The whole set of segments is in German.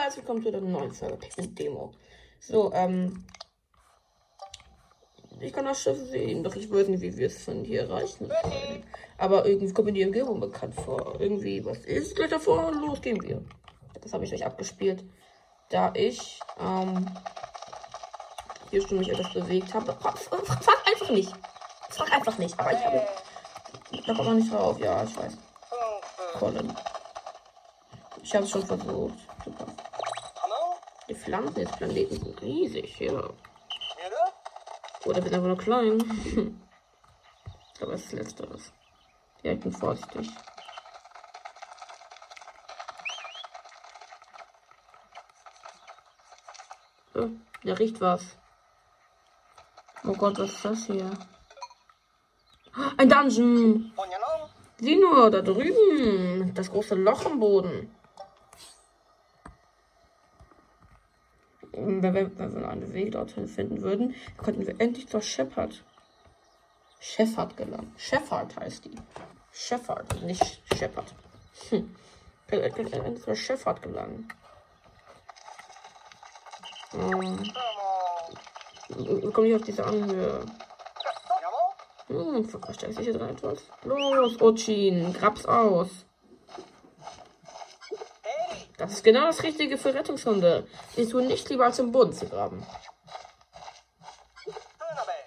herzlich willkommen zu der neuen Folge Pikmin Demo. So, ähm. Ich kann das Schiff sehen, doch ich weiß nicht, wie wir es von hier erreichen sollen. Aber irgendwie kommt mir die Umgebung bekannt vor. Irgendwie, was ist gleich davor? Los, gehen wir. Das habe ich euch abgespielt. Da ich, ähm, hier schon mich etwas bewegt habe. Frag, frag einfach nicht. Frag einfach nicht. Aber ich habe. Da kommt man nicht drauf. Ja, ich weiß. Colin. Ich habe es schon versucht. Super. Pflanzen des Planeten sind riesig, ja. Oder wir sind einfach nur klein. Aber es ist letzteres. Ja, ich bin vorsichtig. Oh, der riecht was. Oh Gott, was ist das hier? Ein Dungeon! Sieh nur, da drüben. Das große Loch im Boden. Wenn wir, wenn wir einen Weg dorthin finden würden, könnten wir endlich zur Shepard. Shepard gelangen. Shepard heißt die. Shepard, nicht Shepard. Hm. Können können endlich zur Shepard gelangen. Hm. Wir kommen hier auf diese Anhöhe. Hm, versteckt sich hier drin etwas. Los, Ochin, grab's aus. Das ist genau das Richtige für Rettungshunde. Die tun nicht lieber als im Boden zu graben.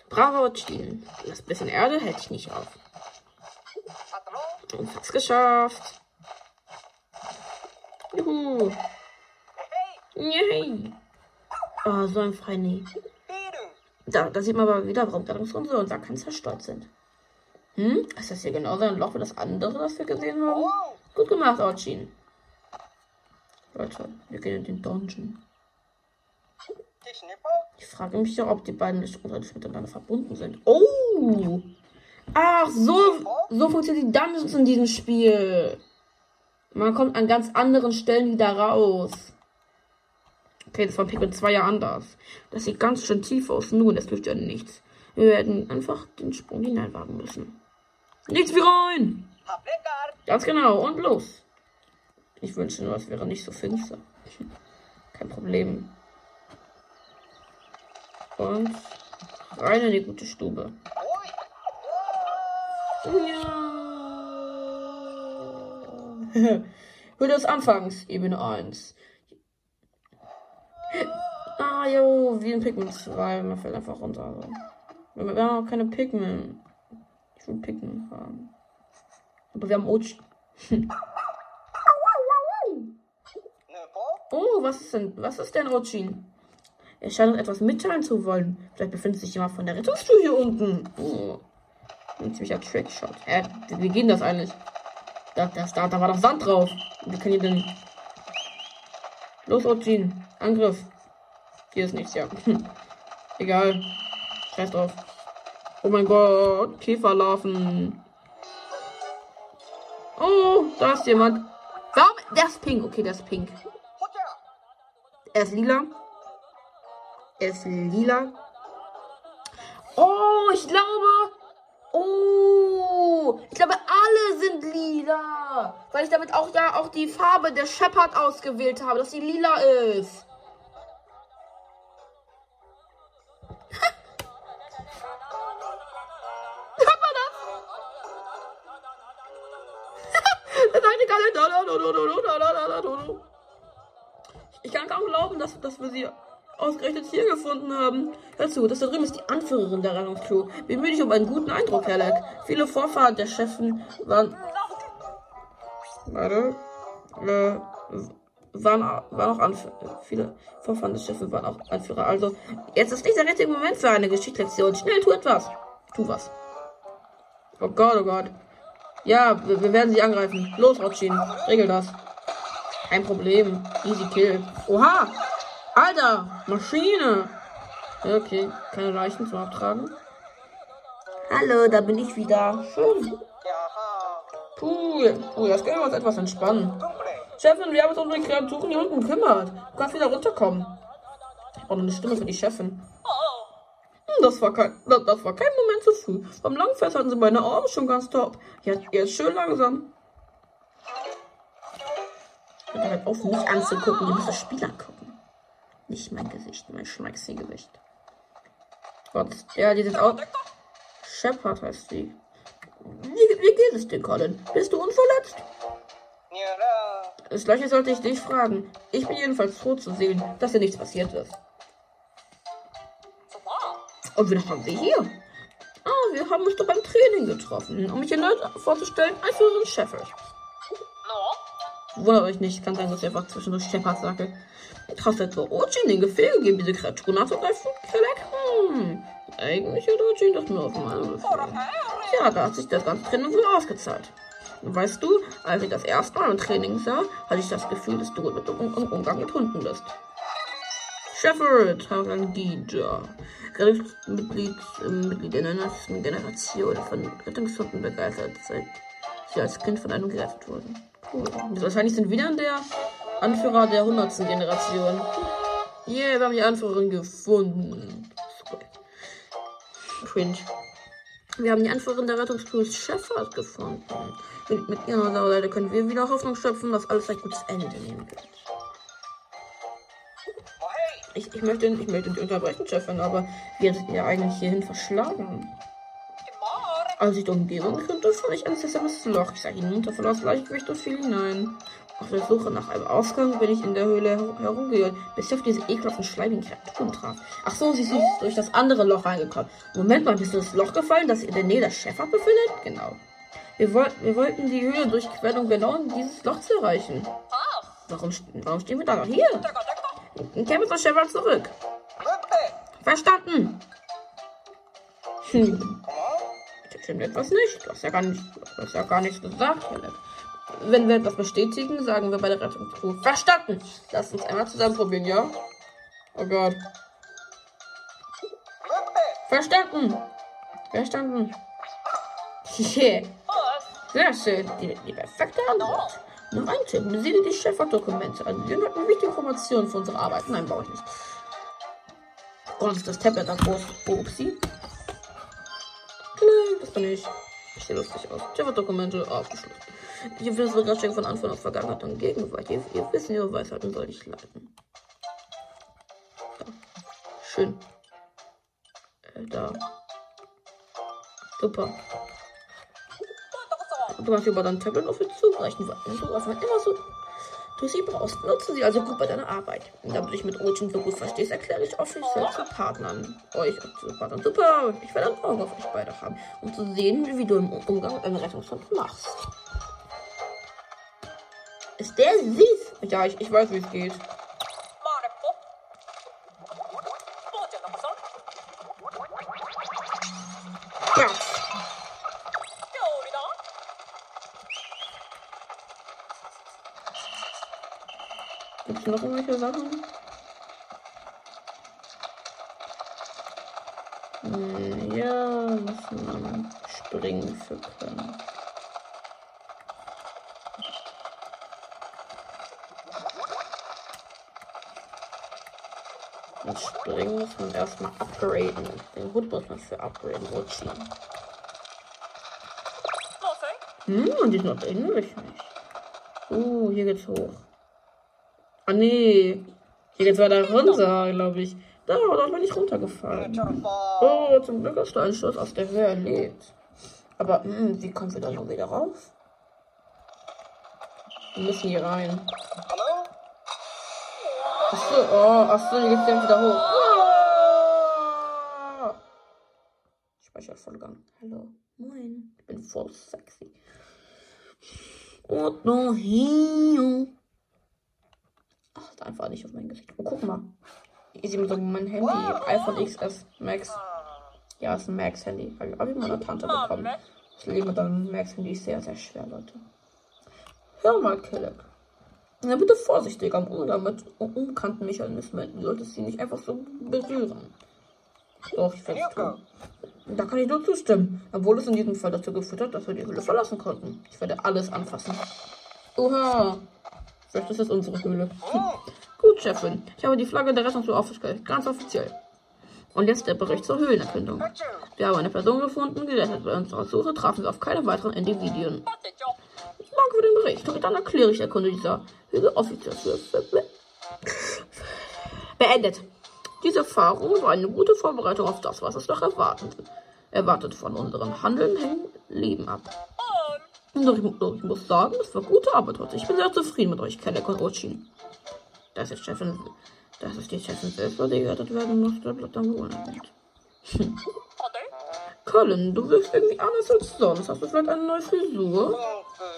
Bravo, Ochin. Das bisschen Erde hält ich nicht auf. Und fast geschafft. Juhu. Yay. Oh, so ein Freini. Da, da sieht man aber wieder, warum Rettungshunde und Sackern zerstört sind. Hm? Ist das hier genauso ein Loch wie das andere, das wir gesehen haben? Gut gemacht, Ochin. Leute, wir gehen in den Dungeon. Ich frage mich ja, ob die beiden Lichtungsräder miteinander verbunden sind. Oh! Ach, so, so funktionieren die Dungeons in diesem Spiel. Man kommt an ganz anderen Stellen wieder raus. Okay, das war Pikmin 2 ja anders. Das sieht ganz schön tief aus. Nun, das hilft ja nichts. Wir werden einfach den Sprung hineinwagen müssen. Nichts wie rein! Ganz genau, und los. Ich wünsche nur, es wäre nicht so finster. Kein Problem. Und rein in die gute Stube. Ja. Höhle des Anfangs, Ebene 1. Ah, jo, wie ein Pikmin 2. Man fällt einfach runter. Also. Wir, haben auch keine Pikmin. Ich will Pikmin haben. Aber wir haben Ochi. oh, was ist denn? Was ist denn Ochin? Er scheint uns etwas mitteilen zu wollen. Vielleicht befindet sich jemand von der Rettungsstuhl hier unten. Oh. Ein ziemlicher Trickshot. Hä? Wie, wie geht das eigentlich? Da, das, da, da war doch Sand drauf. Wie können die denn. Los, Ochin. Angriff. Hier ist nichts, ja. Egal. Scheiß drauf. Oh mein Gott. Käferlarven. Oh, da ist jemand. Warum? Der ist pink. Okay, der ist pink. Er ist lila. Er ist lila. Oh, ich glaube. Oh, ich glaube, alle sind lila. Weil ich damit auch ja auch die Farbe der Shepard ausgewählt habe, dass sie lila ist. Hört man das? Ich kann kaum glauben, dass, dass wir sie ausgerechnet hier gefunden haben. Hör zu, das da drüben ist die Anführerin der Rettungscrew. Bemühe dich um einen guten Eindruck, Herr Leck. Viele Vorfahren der Chefen waren. Warte. Äh, waren, waren auch Anführer. Viele Vorfahren des Schiffes waren auch Anführer. Also, jetzt ist nicht der richtige Moment für eine Geschichtslektion. Schnell, tu etwas. Tu was. Oh Gott, oh Gott. Ja, wir, wir werden sie angreifen. Los, Rotschin. Regel das. Kein Problem. Easy Kill. Oha! Alter! Maschine! Okay, keine Leichen zum Abtragen. Hallo, da bin ich wieder. Schön. Cool. Oh, jetzt können wir uns etwas entspannen. Chefin, wir haben uns um die Kreaturen hier unten gekümmert. Du kannst wieder runterkommen. Brauche eine Stimme für die Chefin. Hm, Das war kein, das, das war kein Moment zu früh. Beim Langfest hatten sie meine Arme schon ganz top. Jetzt, jetzt schön langsam. Hört halt auf, mich anzugucken. Ihr müsst das Spiel angucken. Nicht mein Gesicht, mein Schmeichsi-Gesicht. Gott, ja, die sind auch. Shepard heißt sie. Wie, wie geht es dir, Colin? Bist du unverletzt? Das gleiche sollte ich dich fragen. Ich bin jedenfalls froh zu sehen, dass dir nichts passiert ist. Und wen haben wir hier? Ah, wir haben uns doch beim Training getroffen. Um mich erneut vorzustellen, Anführerin Shepard. Wundert euch nicht, kann sein, dass ich einfach zwischendurch Shepard sage. Hast etwa Ojin den Befehl gegeben, diese Kreaturen anzugreifen? Kelleck? Hm, eigentlich hat Ojin das nur auf meinem Befehl. Ja, da hat sich das ganze Training wohl ausgezahlt. Weißt du, als ich das erste Mal im Training sah, hatte ich das Gefühl, dass du mit um Umgang mit Hunden bist. Shepard Harangija, Mitglied, äh, Mitglied der neuesten Generation von Rettungshunden begeistert, seit sie als Kind von einem gerettet wurden. Cool. Wahrscheinlich sind wieder der Anführer der 100. Generation. Yeah, wir haben die Anführerin gefunden. Cringe. Wir haben die Anführerin der Rettungskrews Shepard gefunden. Mit, mit ihrer Seite können wir wieder Hoffnung schöpfen, dass alles ein gutes Ende nehmen wird. Ich, ich, möchte, ich möchte nicht unterbrechen, Chefin, aber wir sind ja eigentlich hierhin verschlagen. Als ich die Umgebung könnte, fand ich ein seltsames Loch. Ich sah hinunter, verlor das Gleichgewicht und fiel hinein. Auf der Suche nach einem Ausgang bin ich in der Höhle herumgeirrt, bis ich auf diese ekelhaften schleimigen Kreaturen traf. Ach so, sie ist durch das andere Loch reingekommen. Moment mal, bist du das Loch gefallen, das in der Nähe der Shepard befindet? Genau. Wir, woll wir wollten die Höhle durchqueren, um genau dieses Loch zu erreichen. Warum, warum stehen wir da noch hier? Käme zur Shepard zurück. Verstanden. Hm. Stimmt etwas nicht. Du hast ja gar nicht, du hast ja gar nichts gesagt, Philipp. Wenn wir etwas bestätigen, sagen wir bei der Rettungscrew. Verstanden! Lass uns einmal zusammen probieren, ja? Oh Gott. Verstanden! Verstanden. Yeah. Sehr schön. Die, die perfekte Antwort. Noch ein Tipp. Besiege die Chefort-Dokumente an. Wir hatten wichtige Informationen für unsere Arbeit. Nein, brauche ich nicht. Ist das Tablet da groß. Upsi. Ich. Sehe lustig aus. Ich empfinde sogar Schenk von Anfang auf Vergangenheit und Gegenwart. Ihr, ihr Wissen, ihre Weisheiten soll ich leiten. Da. Schön. Äh, da. Super. Du hast über dein Tablet auf für zugreifen, weil du einfach immer so du sie brauchst. Nutze sie also gut bei deiner Arbeit. Und damit ich mit Rotchen so gut verstehst, erkläre ich offiziell zu Partnern. Euch zu Partnern. Super. Ich werde ein Auge auf euch beide haben, um zu sehen, wie du im Umgang mit einem Rettungshund machst. Ist der süß? Ja, ich, ich weiß, wie es geht. Gibt es noch irgendwelche Sachen? Ja, muss man springen für können. Das Springen muss man erstmal upgraden. Den Hut muss man für upgraden rutschen. Hm, und die sind noch ähnlich nicht. Uh, hier geht's hoch. Ah, nee. Hier geht's weiter runter, glaube ich. Da, da man nicht runtergefallen. Oh, zum Glück hast du einen Schuss aus der Höhe erlebt. Aber, hm, wie kommen wir da noch wieder rauf? Wir müssen hier rein. Hallo? Achso, oh, achso, hier geht's dann wieder hoch. Ah! Speichervollgang. Hallo. Moin. Ich bin voll sexy. Und noch hier einfach nicht auf mein Gesicht. Oh, guck mal. Ich sehe mir so mein Handy. iPhone XS Max. Ja, ist ein Max-Handy. Habe ich von meiner Tante bekommen. Das Leben mit einem Max-Handy ist sehr, sehr schwer, Leute. Hör mal, Kelleck. Na, bitte vorsichtig am Umgang mit unbekannten Mechanismen. Du solltest sie nicht einfach so berühren. Doch, ich werde es tun. Da kann ich nur zustimmen. Obwohl es in diesem Fall dazu geführt hat, dass wir die Höhle verlassen konnten. Ich werde alles anfassen. Oha. Vielleicht ist das unsere Höhle. Gut, Chefin. Ich habe die Flagge der Rettung aufgestellt. Ganz offiziell. Und jetzt der Bericht zur Höhlenerkundung. Wir haben eine Person gefunden, gerettet. Bei unserer Suche trafen wir auf keine weiteren Individuen. Danke für den Bericht. Und dann erkläre ich der Kunde dieser Hügel offiziell für beendet. Diese Erfahrung war eine gute Vorbereitung auf das, was es noch erwartet. Erwartet von unseren Handeln hängen Leben ab. Doch ich, doch ich muss sagen, es war gute Arbeit heute. Ich bin sehr zufrieden mit euch, Kenne und Ochin. Das ist Chefin, das ist die Chefin selbst, die gerettet werden bleibt dann wohl erwähnt. Hm. Colin, du wirkst irgendwie anders als sonst. Hast du vielleicht eine neue Frisur?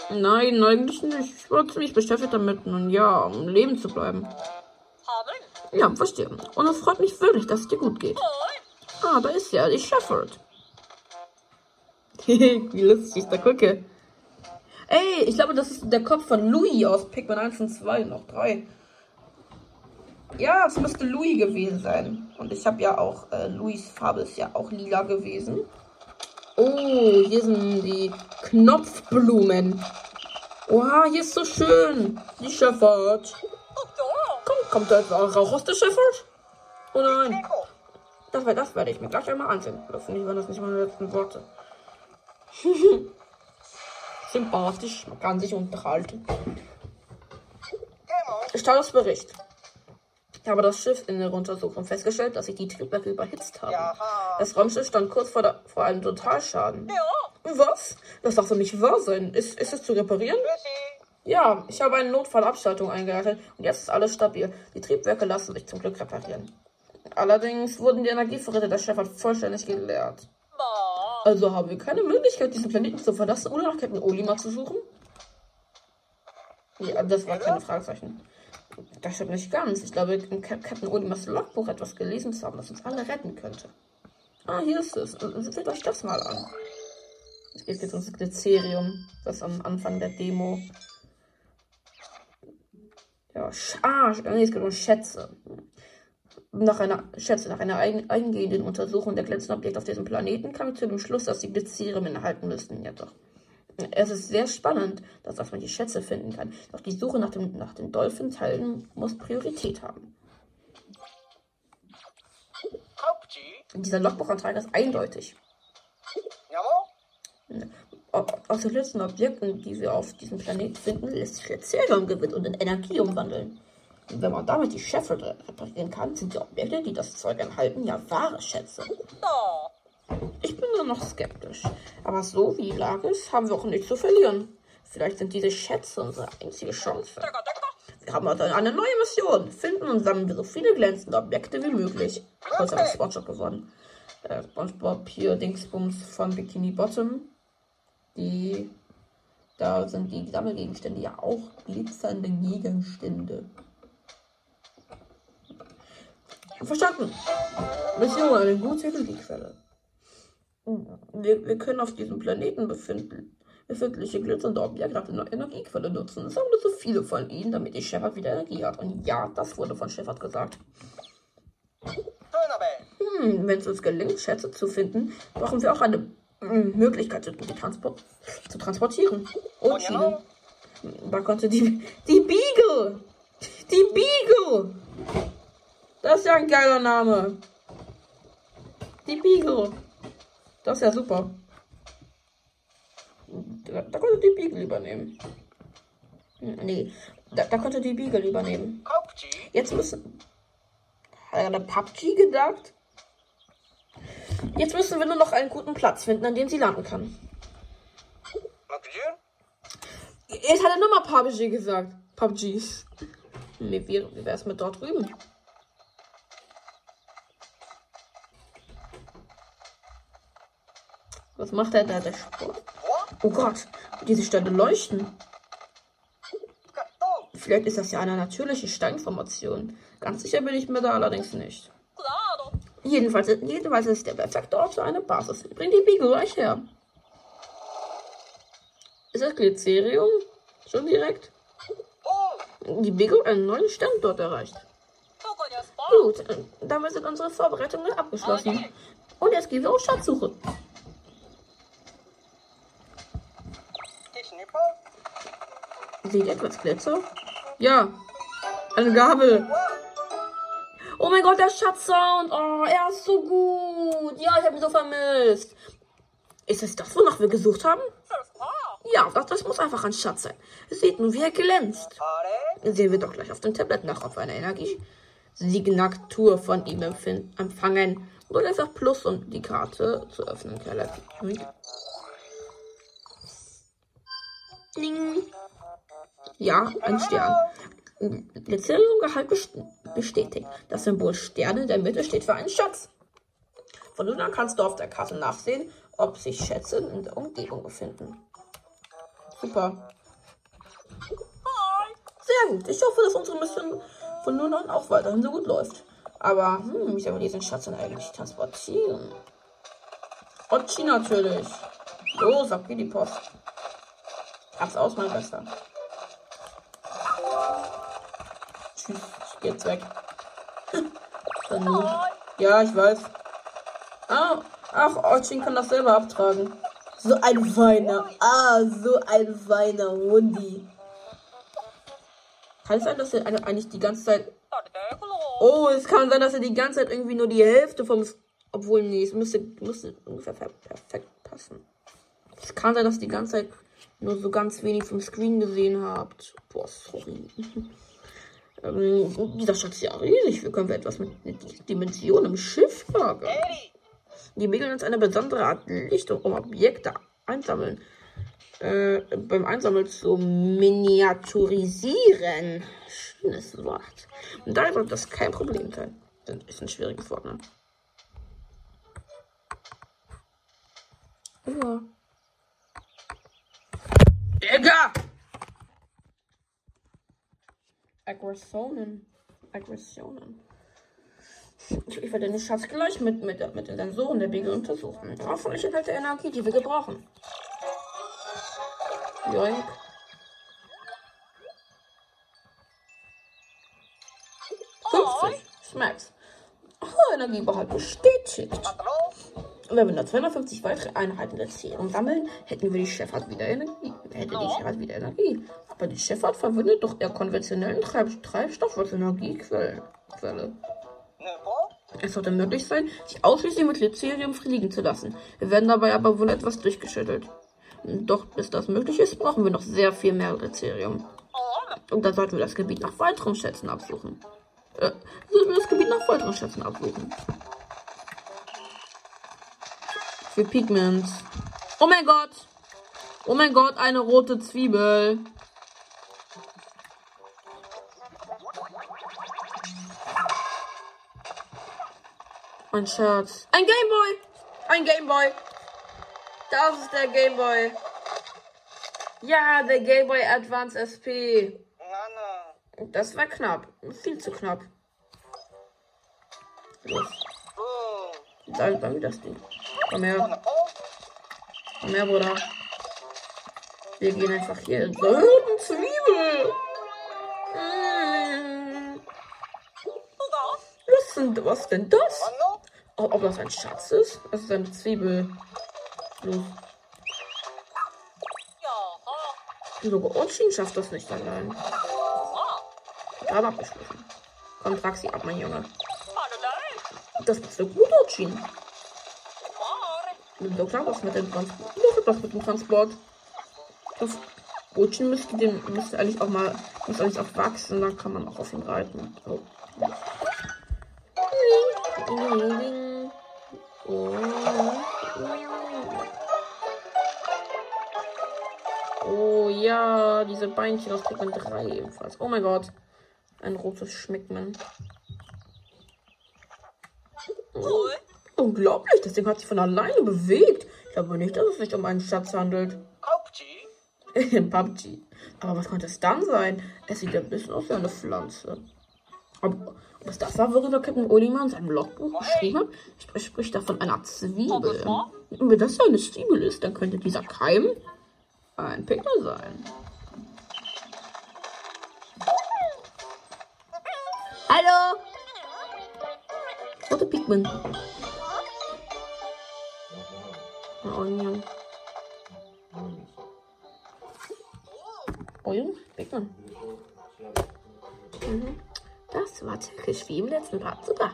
Nein, eigentlich nicht. Ich war ziemlich beschäftigt damit, nun ja, um Leben zu bleiben. Ja, verstehe. Und es freut mich wirklich, dass es dir gut geht. Ah, da ist ja die Shepherd. Wie lustig, da gucke. Ey, ich glaube, das ist der Kopf von Louis aus Pikmin 1 und 2, noch 3. Ja, es müsste Louis gewesen sein. Und ich habe ja auch, äh, Louis Farbe ist ja auch lila gewesen. Oh, hier sind die Knopfblumen. Oha, hier ist so schön. Die Shepherd. Komm, kommt da jetzt auch Rauch aus der Shepherd? Oh nein. Das, das werde ich mir gleich einmal ansehen. Hoffentlich waren das nicht meine letzten Worte. Sympathisch, man kann sich unterhalten. Statusbericht. Ich habe das Schiff in der Untersuchung festgestellt, dass sich die Triebwerke überhitzt haben. Das Raumschiff stand kurz vor, der, vor einem Totalschaden. Was? Das darf doch nicht wahr sein. Ist, ist es zu reparieren? Ja, ich habe eine Notfallabschaltung eingeleitet und jetzt ist alles stabil. Die Triebwerke lassen sich zum Glück reparieren. Allerdings wurden die Energievorräte der Schifffahrt vollständig geleert. Also haben wir keine Möglichkeit, diesen Planeten zu verlassen, ohne nach Captain Olima zu suchen? Ja, das war keine Fragezeichen. Das stimmt nicht ganz. Ich glaube, in Captain Olimas Logbuch etwas gelesen zu haben, das uns alle retten könnte. Ah, hier ist es. Seht euch das mal an. Es geht jetzt ums Glycerium, das am Anfang der Demo. Ja, ah, nee, es geht um Schätze. Nach einer, Schätze, nach einer eingehenden Untersuchung der glänzenden Objekte auf diesem Planeten kam ich zu dem Schluss, dass die Glycerium enthalten müssten. Ja doch. Es ist sehr spannend, dass, man die Schätze finden kann. Doch die Suche nach, dem, nach den Dolphinteilen muss Priorität haben. Dieser Logbuchantrag ist eindeutig. Aus den letzten Objekten, die wir auf diesem Planeten finden, lässt sich Rezerium gewinnen und in Energie umwandeln. Und wenn man damit die Schätze reparieren kann, sind die Objekte, die das Zeug enthalten, ja wahre Schätze. Ich bin nur noch skeptisch. Aber so wie die Lage ist, haben wir auch nichts zu verlieren. Vielleicht sind diese Schätze unsere einzige Chance. Wir haben also eine neue Mission. Finden und sammeln wir so viele glänzende Objekte wie möglich. Heute habe ich Spongebob gewonnen. Äh, Spongebob hier, Dingsbums von Bikini Bottom. Die. Da sind die Sammelgegenstände ja auch glitzernde Gegenstände. Verstanden. Mission, eine gute Energiequelle. Wir, wir können auf diesem Planeten befinden, befindliche glitzernde Objekte als Energiequelle nutzen. Sammle so viele von ihnen, damit die Shepard wieder Energie hat. Und ja, das wurde von Shepard gesagt. Hm, wenn es uns gelingt, Schätze zu finden, brauchen wir auch eine hm, Möglichkeit, die Transport zu transportieren. Und Schienen. Da konnte die, die Beagle! Die Beagle! Das ist ja ein geiler Name. Die Beagle. Das ist ja super. Da, da konnte die Beagle übernehmen. Nee, da, da konnte die Beagle übernehmen. Jetzt müssen. Hat er PUBG gedacht? Jetzt müssen wir nur noch einen guten Platz finden, an dem sie landen kann. Jetzt hat er nochmal PUBG gesagt. PUBG. Wie wäre es mit dort drüben? Was macht er da, der Sport? Oh Gott, diese Sterne leuchten. Vielleicht ist das ja eine natürliche Steinformation. Ganz sicher bin ich mir da allerdings nicht. Jedenfalls, jedenfalls ist der perfekte Ort für eine Basis. Bring die Beagle gleich her. Ist das Glycerium? Schon direkt? Die Beagle einen neuen Standort erreicht. Gut, damit sind unsere Vorbereitungen abgeschlossen. Und jetzt gehen wir auf Schatzsuche. Seht etwas Glitzer? Ja. Eine Gabel. Oh mein Gott, der Schatzsound. Oh, er ist so gut. Ja, ich habe ihn so vermisst. Ist es das, wonach wir gesucht haben? Ja, das, das muss einfach ein Schatz sein. Seht nur, wie er glänzt. Sehen wir doch gleich auf dem Tablet nach, ob wir eine Energiesignatur von ihm empfangen. Oder einfach Plus, um die Karte zu öffnen. Ja, ein Stern. Der Zählungsgehalt bestätigt. Das Symbol Sterne in der Mitte steht für einen Schatz. Von nun an kannst du auf der Karte nachsehen, ob sich Schätze in der Umgebung befinden. Super. Sehr gut. Ich hoffe, dass unsere Mission von nun an auch weiterhin so gut läuft. Aber, hm, wie soll man diesen Schatz denn eigentlich transportieren? Ochi natürlich. Los, ab geht die Post. Hab's aus, mein Bester. Tschüss, ich geh jetzt weg. ja, ich weiß. Ah, ach, Ochin kann das selber abtragen. So ein Weiner. Ah, so ein Weiner, Wundi. Kann es sein, dass er eigentlich die ganze Zeit. Oh, es kann sein, dass er die ganze Zeit irgendwie nur die Hälfte vom. Obwohl, nee, es müsste, müsste ungefähr perfekt passen. Es kann sein, dass die ganze Zeit nur so ganz wenig vom Screen gesehen habt. Boah, sorry. ähm, dieser Schatz ist ja riesig. Wir können wir etwas mit Dimension im Schiff lagern. Die Regeln uns eine besondere Art Lichtung, um Objekte einsammeln. Äh, beim Einsammeln zu miniaturisieren. Schönes Wort. Und daher wird das kein Problem sein. Das ist ein schwieriges Wort, ne? Ja. Digga! Aggressionen. Aggressionen. Ich werde den Schatz gleich mit, mit, mit den Sensoren der Biegel untersuchen. Hoffentlich enthält er Energie, die wir gebrauchen. Joink. Smacks. Oh, Energiebehalt bestätigt. Wenn wir nur 250 weitere Einheiten der Serum sammeln, hätten wir die Schifffahrt wieder Energie. Hätte die Schifffahrt wieder Energie. Aber die Schifffahrt verwendet doch eher konventionellen Treib Treibstoff als Energiequelle. Es sollte möglich sein, sich ausschließlich mit Lycerium fliegen zu lassen. Wir werden dabei aber wohl etwas durchgeschüttelt. Doch bis das möglich ist, brauchen wir noch sehr viel mehr Lycerium. Und dann sollten wir das Gebiet nach weiteren Schätzen absuchen. Äh, sollten wir das Gebiet nach weiteren Schätzen absuchen. Für Pigments. Oh mein Gott! Oh mein Gott, eine rote Zwiebel. Ein Scherz. Ein Gameboy! Ein Gameboy! Das ist der Gameboy. Ja, der Gameboy Advance SP. Das war knapp. Viel zu knapp. Los. Dann, dann das Ding. Komm her. Komm her, Bruder. Wir gehen einfach hier in roten Zwiebel. Mmh. Was, sind, was denn das? Ob, ob das ein Schatz ist? Das ist eine Zwiebel. Los. Sogar Orchin schafft das nicht allein. Gerade abgeschlossen. Komm, trag sie ab, mein Junge. Das ist so gut, Orchin. Doch, klar, was mit dem Transport. Doch, was mit dem Transport. Das Orchin müsste, den, müsste eigentlich auch mal, muss eigentlich auch wachsen, dann kann man auch auf ihn reiten. Oh. Oh ja, diese Beinchen aus Pikmin 3 ebenfalls. Oh mein Gott. Ein rotes Schmeckmann. Oh, unglaublich, das Ding hat sich von alleine bewegt. Ich glaube nicht, dass es sich um einen Schatz handelt. PUBG? PUBG. Aber was könnte es dann sein? Es sieht ein bisschen aus wie eine Pflanze. Aber was das war, worüber Captain Oliver in seinem Logbuch geschrieben hat, spricht, spricht da von einer Zwiebel. Und wenn das ja eine Zwiebel ist, dann könnte dieser Keim ein Pickel sein. Hallo! Rote Pikmin. Onion. Onion? Pikmin. Mhm. Das war türkisch wie im letzten Part. Super.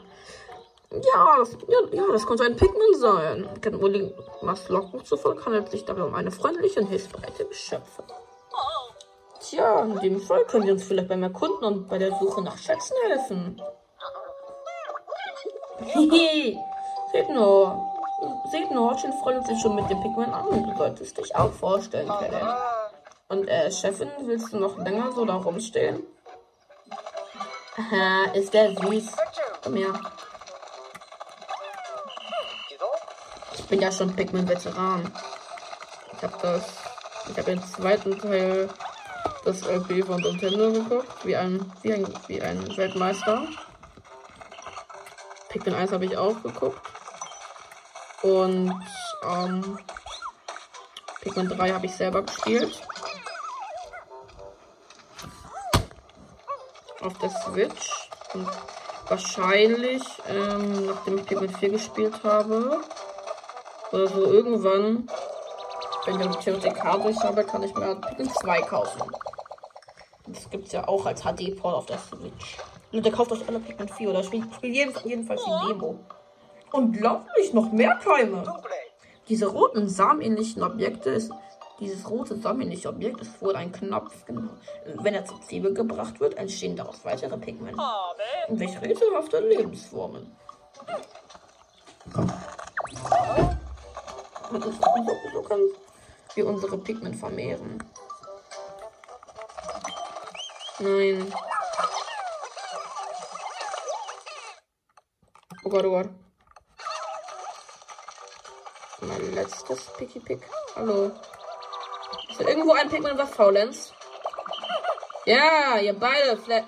Ja, das, ja, ja, das konnte ein Pikmin sein. Kennt Uli das Logbuch zufolge handelt sich dabei um eine freundliche und hilfsbereite Geschöpfe. Tja, in dem Fall können wir uns vielleicht beim Erkunden und bei der Suche nach Schätzen helfen. Hehe, seht nur. Nur, Orchin freut sich schon mit dem Pikmin an. Du solltest dich auch vorstellen können. Und äh, Chefin, willst du noch länger so da rumstehen? Aha, ist der süß. Komm her. Ich bin ja schon Pikmin-Veteran. Ich habe das. Ich habe den zweiten Teil des LP von Nintendo geguckt, wie ein, wie ein, wie ein Weltmeister. Pikmin 1 habe ich auch geguckt. Und ähm, Pikmin 3 habe ich selber gespielt. Auf der Switch. Und wahrscheinlich, ähm, nachdem ich Pikmin 4 gespielt habe, oder so irgendwann, wenn ich die TOTK durch habe, kann ich mir Pikmin 2 kaufen. Das gibt es ja auch als HD-Port auf der Switch. Und der kauft euch alle Pikmin 4 oder spielt jedenfalls die Demo. Unglaublich, noch mehr Keime. Diese roten samenähnlichen Objekte ist. Dieses rote samenähnliche Objekt ist wohl ein Knopf. Genau. Wenn er zum Zwiebel gebracht wird, entstehen daraus weitere Pigmente. Und welche rätselhafte Lebensformen. So, so können wir unsere Pigment vermehren. Nein. Oh Gott, oh Gott. Mein letztes Picky Pick. Hallo. Ist da irgendwo ein Pikmin, was faulenzt? Ja, ihr beide Flat.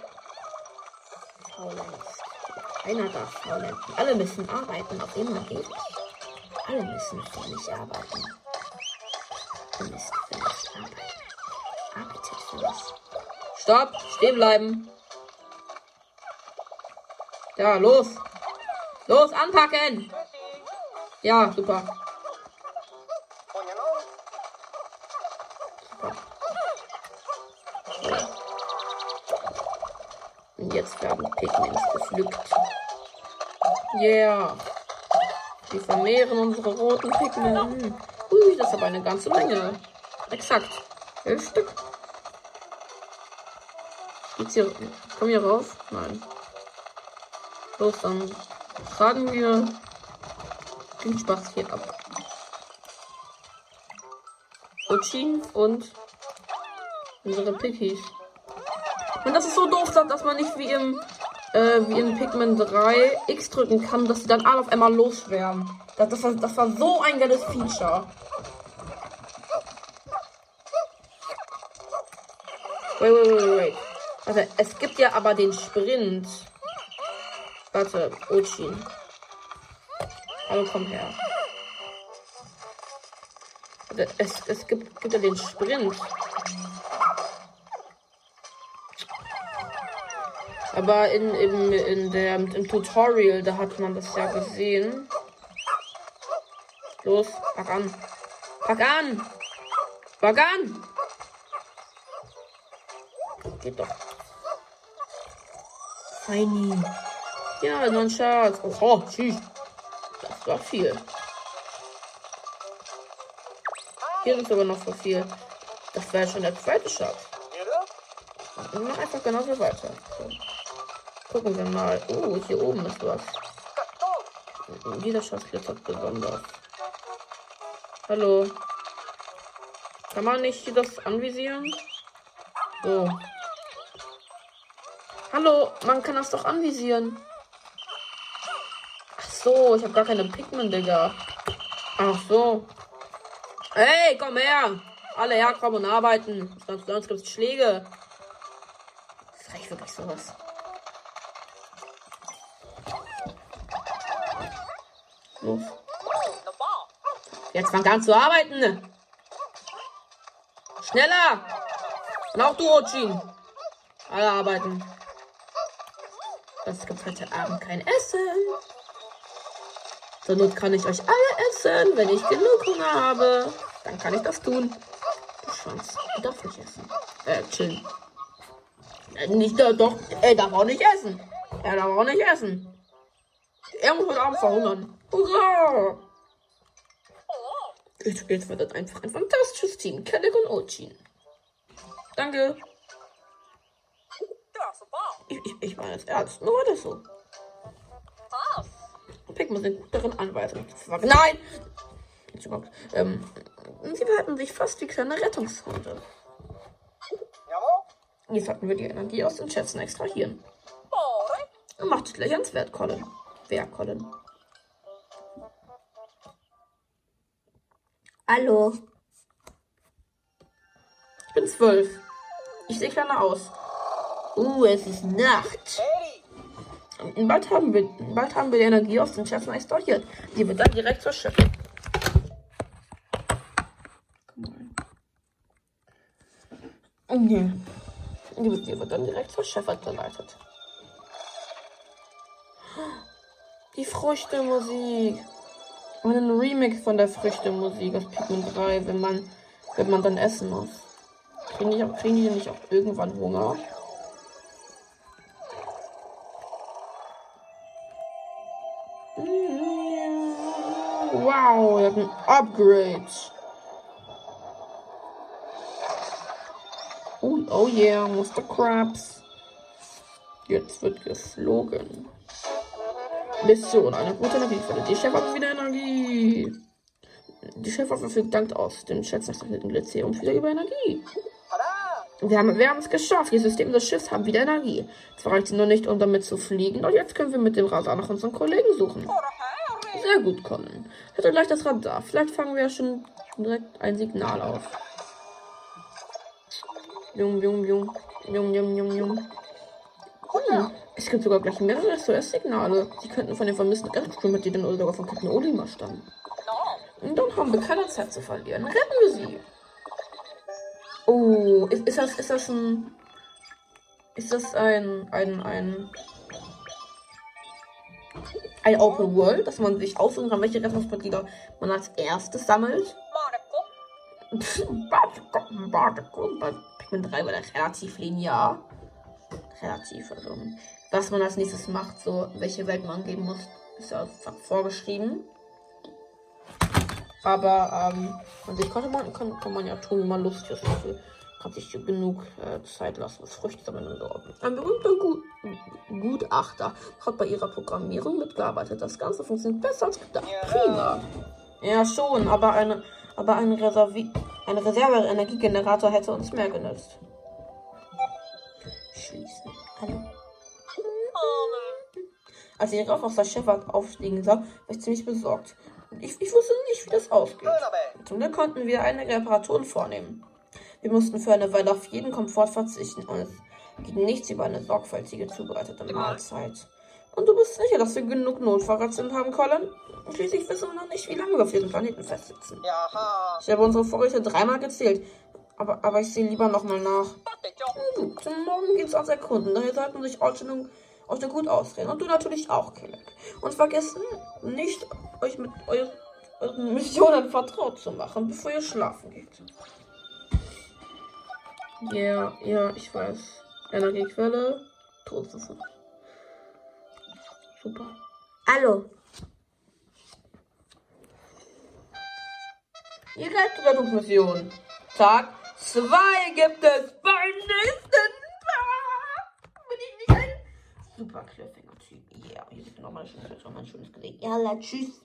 Faulenzt. Keiner darf faulenzen. Alle müssen arbeiten, auf immer geht. Alle müssen für mich arbeiten. Ihr müsst für mich arbeiten. Arbeitet für mich. Stopp! Stehen bleiben! Ja, los! Los, anpacken! Ja, super. Yeah. Wir vermehren unsere roten Pigmente. Ui, das ist aber eine ganze Menge. Exakt. Elf Stück. Geht's hier. Komm hier rauf? Nein. Los, dann tragen wir den Spaß hier ab. Uchin und unsere Pickies. Und das ist so doof, dass man nicht wie im, äh, wie in Pikmin 3 X drücken kann, dass sie dann alle auf einmal losschwärmen. Das, das, war, das war so ein geiles Feature. Wait, wait, wait, wait. Also, es gibt ja aber den Sprint. Warte, Ochin. Hallo, komm her. Es, es gibt, gibt ja den Sprint. Aber in, in, in der, im Tutorial, da hat man das ja gesehen. Los, pack an. Pack an! Pack an! Geht doch. Feini. Ja, noch ein Schatz. Oho, tschüss. Das war viel. Hier ist aber noch so viel. Das wäre schon der zweite Schatz. Und mach einfach genauso weiter. So. Gucken wir mal. Oh, hier oben ist was. Dieser Schatz glitzert besonders. Hallo. Kann man nicht das anvisieren? So. Hallo, man kann das doch anvisieren. Ach so, ich habe gar keine Pigment, Digga. Ach so. Hey, komm her. Alle herkommen und arbeiten. Sonst, sonst gibt es Schläge. Das reicht wirklich sowas. Los. Jetzt fang an zu arbeiten. Schneller. Und auch du, Ochin. Alle arbeiten. Das gibt heute Abend kein Essen. Zur Not kann ich euch alle essen, wenn ich genug Hunger habe. Dann kann ich das tun. Du Schwanz. Du nicht essen. Äh, chillen. Äh, nicht, äh, doch, er darf auch nicht essen. Er darf auch nicht essen. Er muss heute Abend verhungern. Hurra! Jetzt, wird das einfach ein fantastisches Team. Kelleck und Ochin. Danke. Ich, ich, ich meine es ernst. Nur war das so. Pikmin sind gut darin, Anweisungen. Nein! Ähm, sie verhalten sich fast wie kleine Rettungshunde. Jetzt sollten wir die Energie aus den Schätzen extrahieren. Macht es gleich ans Wert, Colin. Wer, Colin? Hallo. Ich bin zwölf. Ich sehe kleiner aus. Uh, es ist Nacht. Bald haben wir, bald haben wir die Energie aus den Schätzen extrahiert. Die wird dann direkt zur Schiff. Okay. Die wird, die wird dann direkt zur Chefin geleitet. Die Früchtemusik. Und ein Remix von der Früchtemusik aus Pikmin 3, wenn man, wenn man dann essen muss. Kriegen die, kriegen die nicht auch irgendwann Hunger? Wow, wir haben Upgrade. Oh, oh yeah, Mr. Krabs. Jetzt wird geflogen. Mission, eine gute Energiequelle. Die Chef hat wieder Energie. Die Chef verfügt dank aus dem schätzungsrechneten Glycerum wieder über Energie. Wir haben, wir haben es geschafft. Die Systeme des Schiffs haben wieder Energie. Zwar reicht sie nur nicht, um damit zu fliegen, doch jetzt können wir mit dem Radar nach unseren Kollegen suchen. Sehr gut, Colin. Hätte gleich das Radar. Vielleicht fangen wir ja schon direkt ein Signal auf. Jung, jung, jung. Jung, jung, jung, jung. Hm. Es gibt sogar gleich mehrere SOS-Signale. Sie könnten von den vermissten Erdströmmitgliedern oder sogar von Captain Olimar stammen. Und dann haben wir keine Zeit zu verlieren. Retten wir sie! Oh, ist, ist das, ist das ein. Ist das ein, ein, ein. Ein Open World, dass man sich aussuchen kann, welche Rettungsmitglieder man als erstes sammelt? Bei Pikmin 3 war das relativ linear. Relativ, also. Was man als nächstes macht, so welche Welt man geben muss, ist ja vorgeschrieben. Aber ähm, an sich konnte man, kann, kann man ja tun, wie man lustig ist. Dafür kann sich genug äh, Zeit lassen, Früchte sammeln und so. Ein berühmter Gut Gutachter hat bei ihrer Programmierung mitgearbeitet. Das Ganze funktioniert besser als gedacht. Prima. Ja, schon, aber eine, aber ein, Reservi ein Reserve-Energiegenerator hätte uns mehr genützt. Schließen. Hallo. Als ich auf der Schifffahrt aufstiegen sah, war ich ziemlich besorgt. Ich, ich wusste nicht, wie das ausgeht. Zum Glück konnten wir einige Reparaturen vornehmen. Wir mussten für eine Weile auf jeden Komfort verzichten und es ging nichts über eine sorgfältige zubereitete Mahlzeit. Und du bist sicher, dass wir genug Notfallrationen haben, Colin? Schließlich wissen wir noch nicht, wie lange wir auf diesem Planeten festsitzen. Ich habe unsere Vorräte dreimal gezählt, aber, aber ich sehe lieber nochmal nach. Gut, morgen geht's ans Erkunden, daher sollten sich Ausstellungen euch gut ausreden. Und du natürlich auch, Kelleck. Und vergessen nicht, euch mit euren, euren Missionen vertraut zu machen, bevor ihr schlafen geht. Ja, yeah, ja, ich weiß. Energiequelle, Todeswaffe. Super. Hallo. Ihr Rettungsmission. Tag 2 gibt es beim nächsten super Cliffhanger-Typ. Yeah, hier sieht nochmal ein schönes, noch ein schönes Gesicht. Ja, tschüss.